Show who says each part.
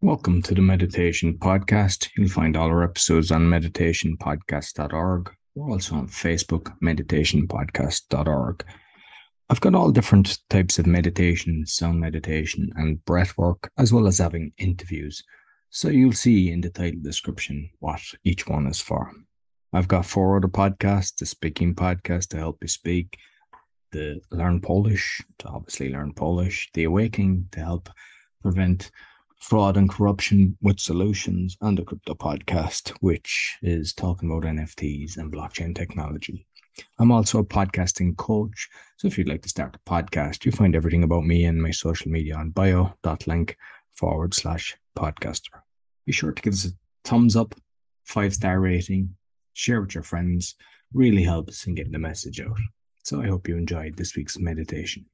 Speaker 1: Welcome to the Meditation Podcast. You'll find all our episodes on meditationpodcast.org. We're also on Facebook, meditationpodcast.org. I've got all different types of meditation, sound meditation, and breath work, as well as having interviews. So you'll see in the title description what each one is for. I've got four other podcasts the speaking podcast to help you speak, the Learn Polish to obviously learn Polish, the Awakening to help prevent fraud and corruption with solutions and the crypto podcast which is talking about nfts and blockchain technology. I'm also a podcasting coach so if you'd like to start a podcast you find everything about me and my social media on bio.link forward slash podcaster. Be sure to give us a thumbs up five star rating share with your friends really helps in getting the message out. So i hope you enjoyed this week's meditation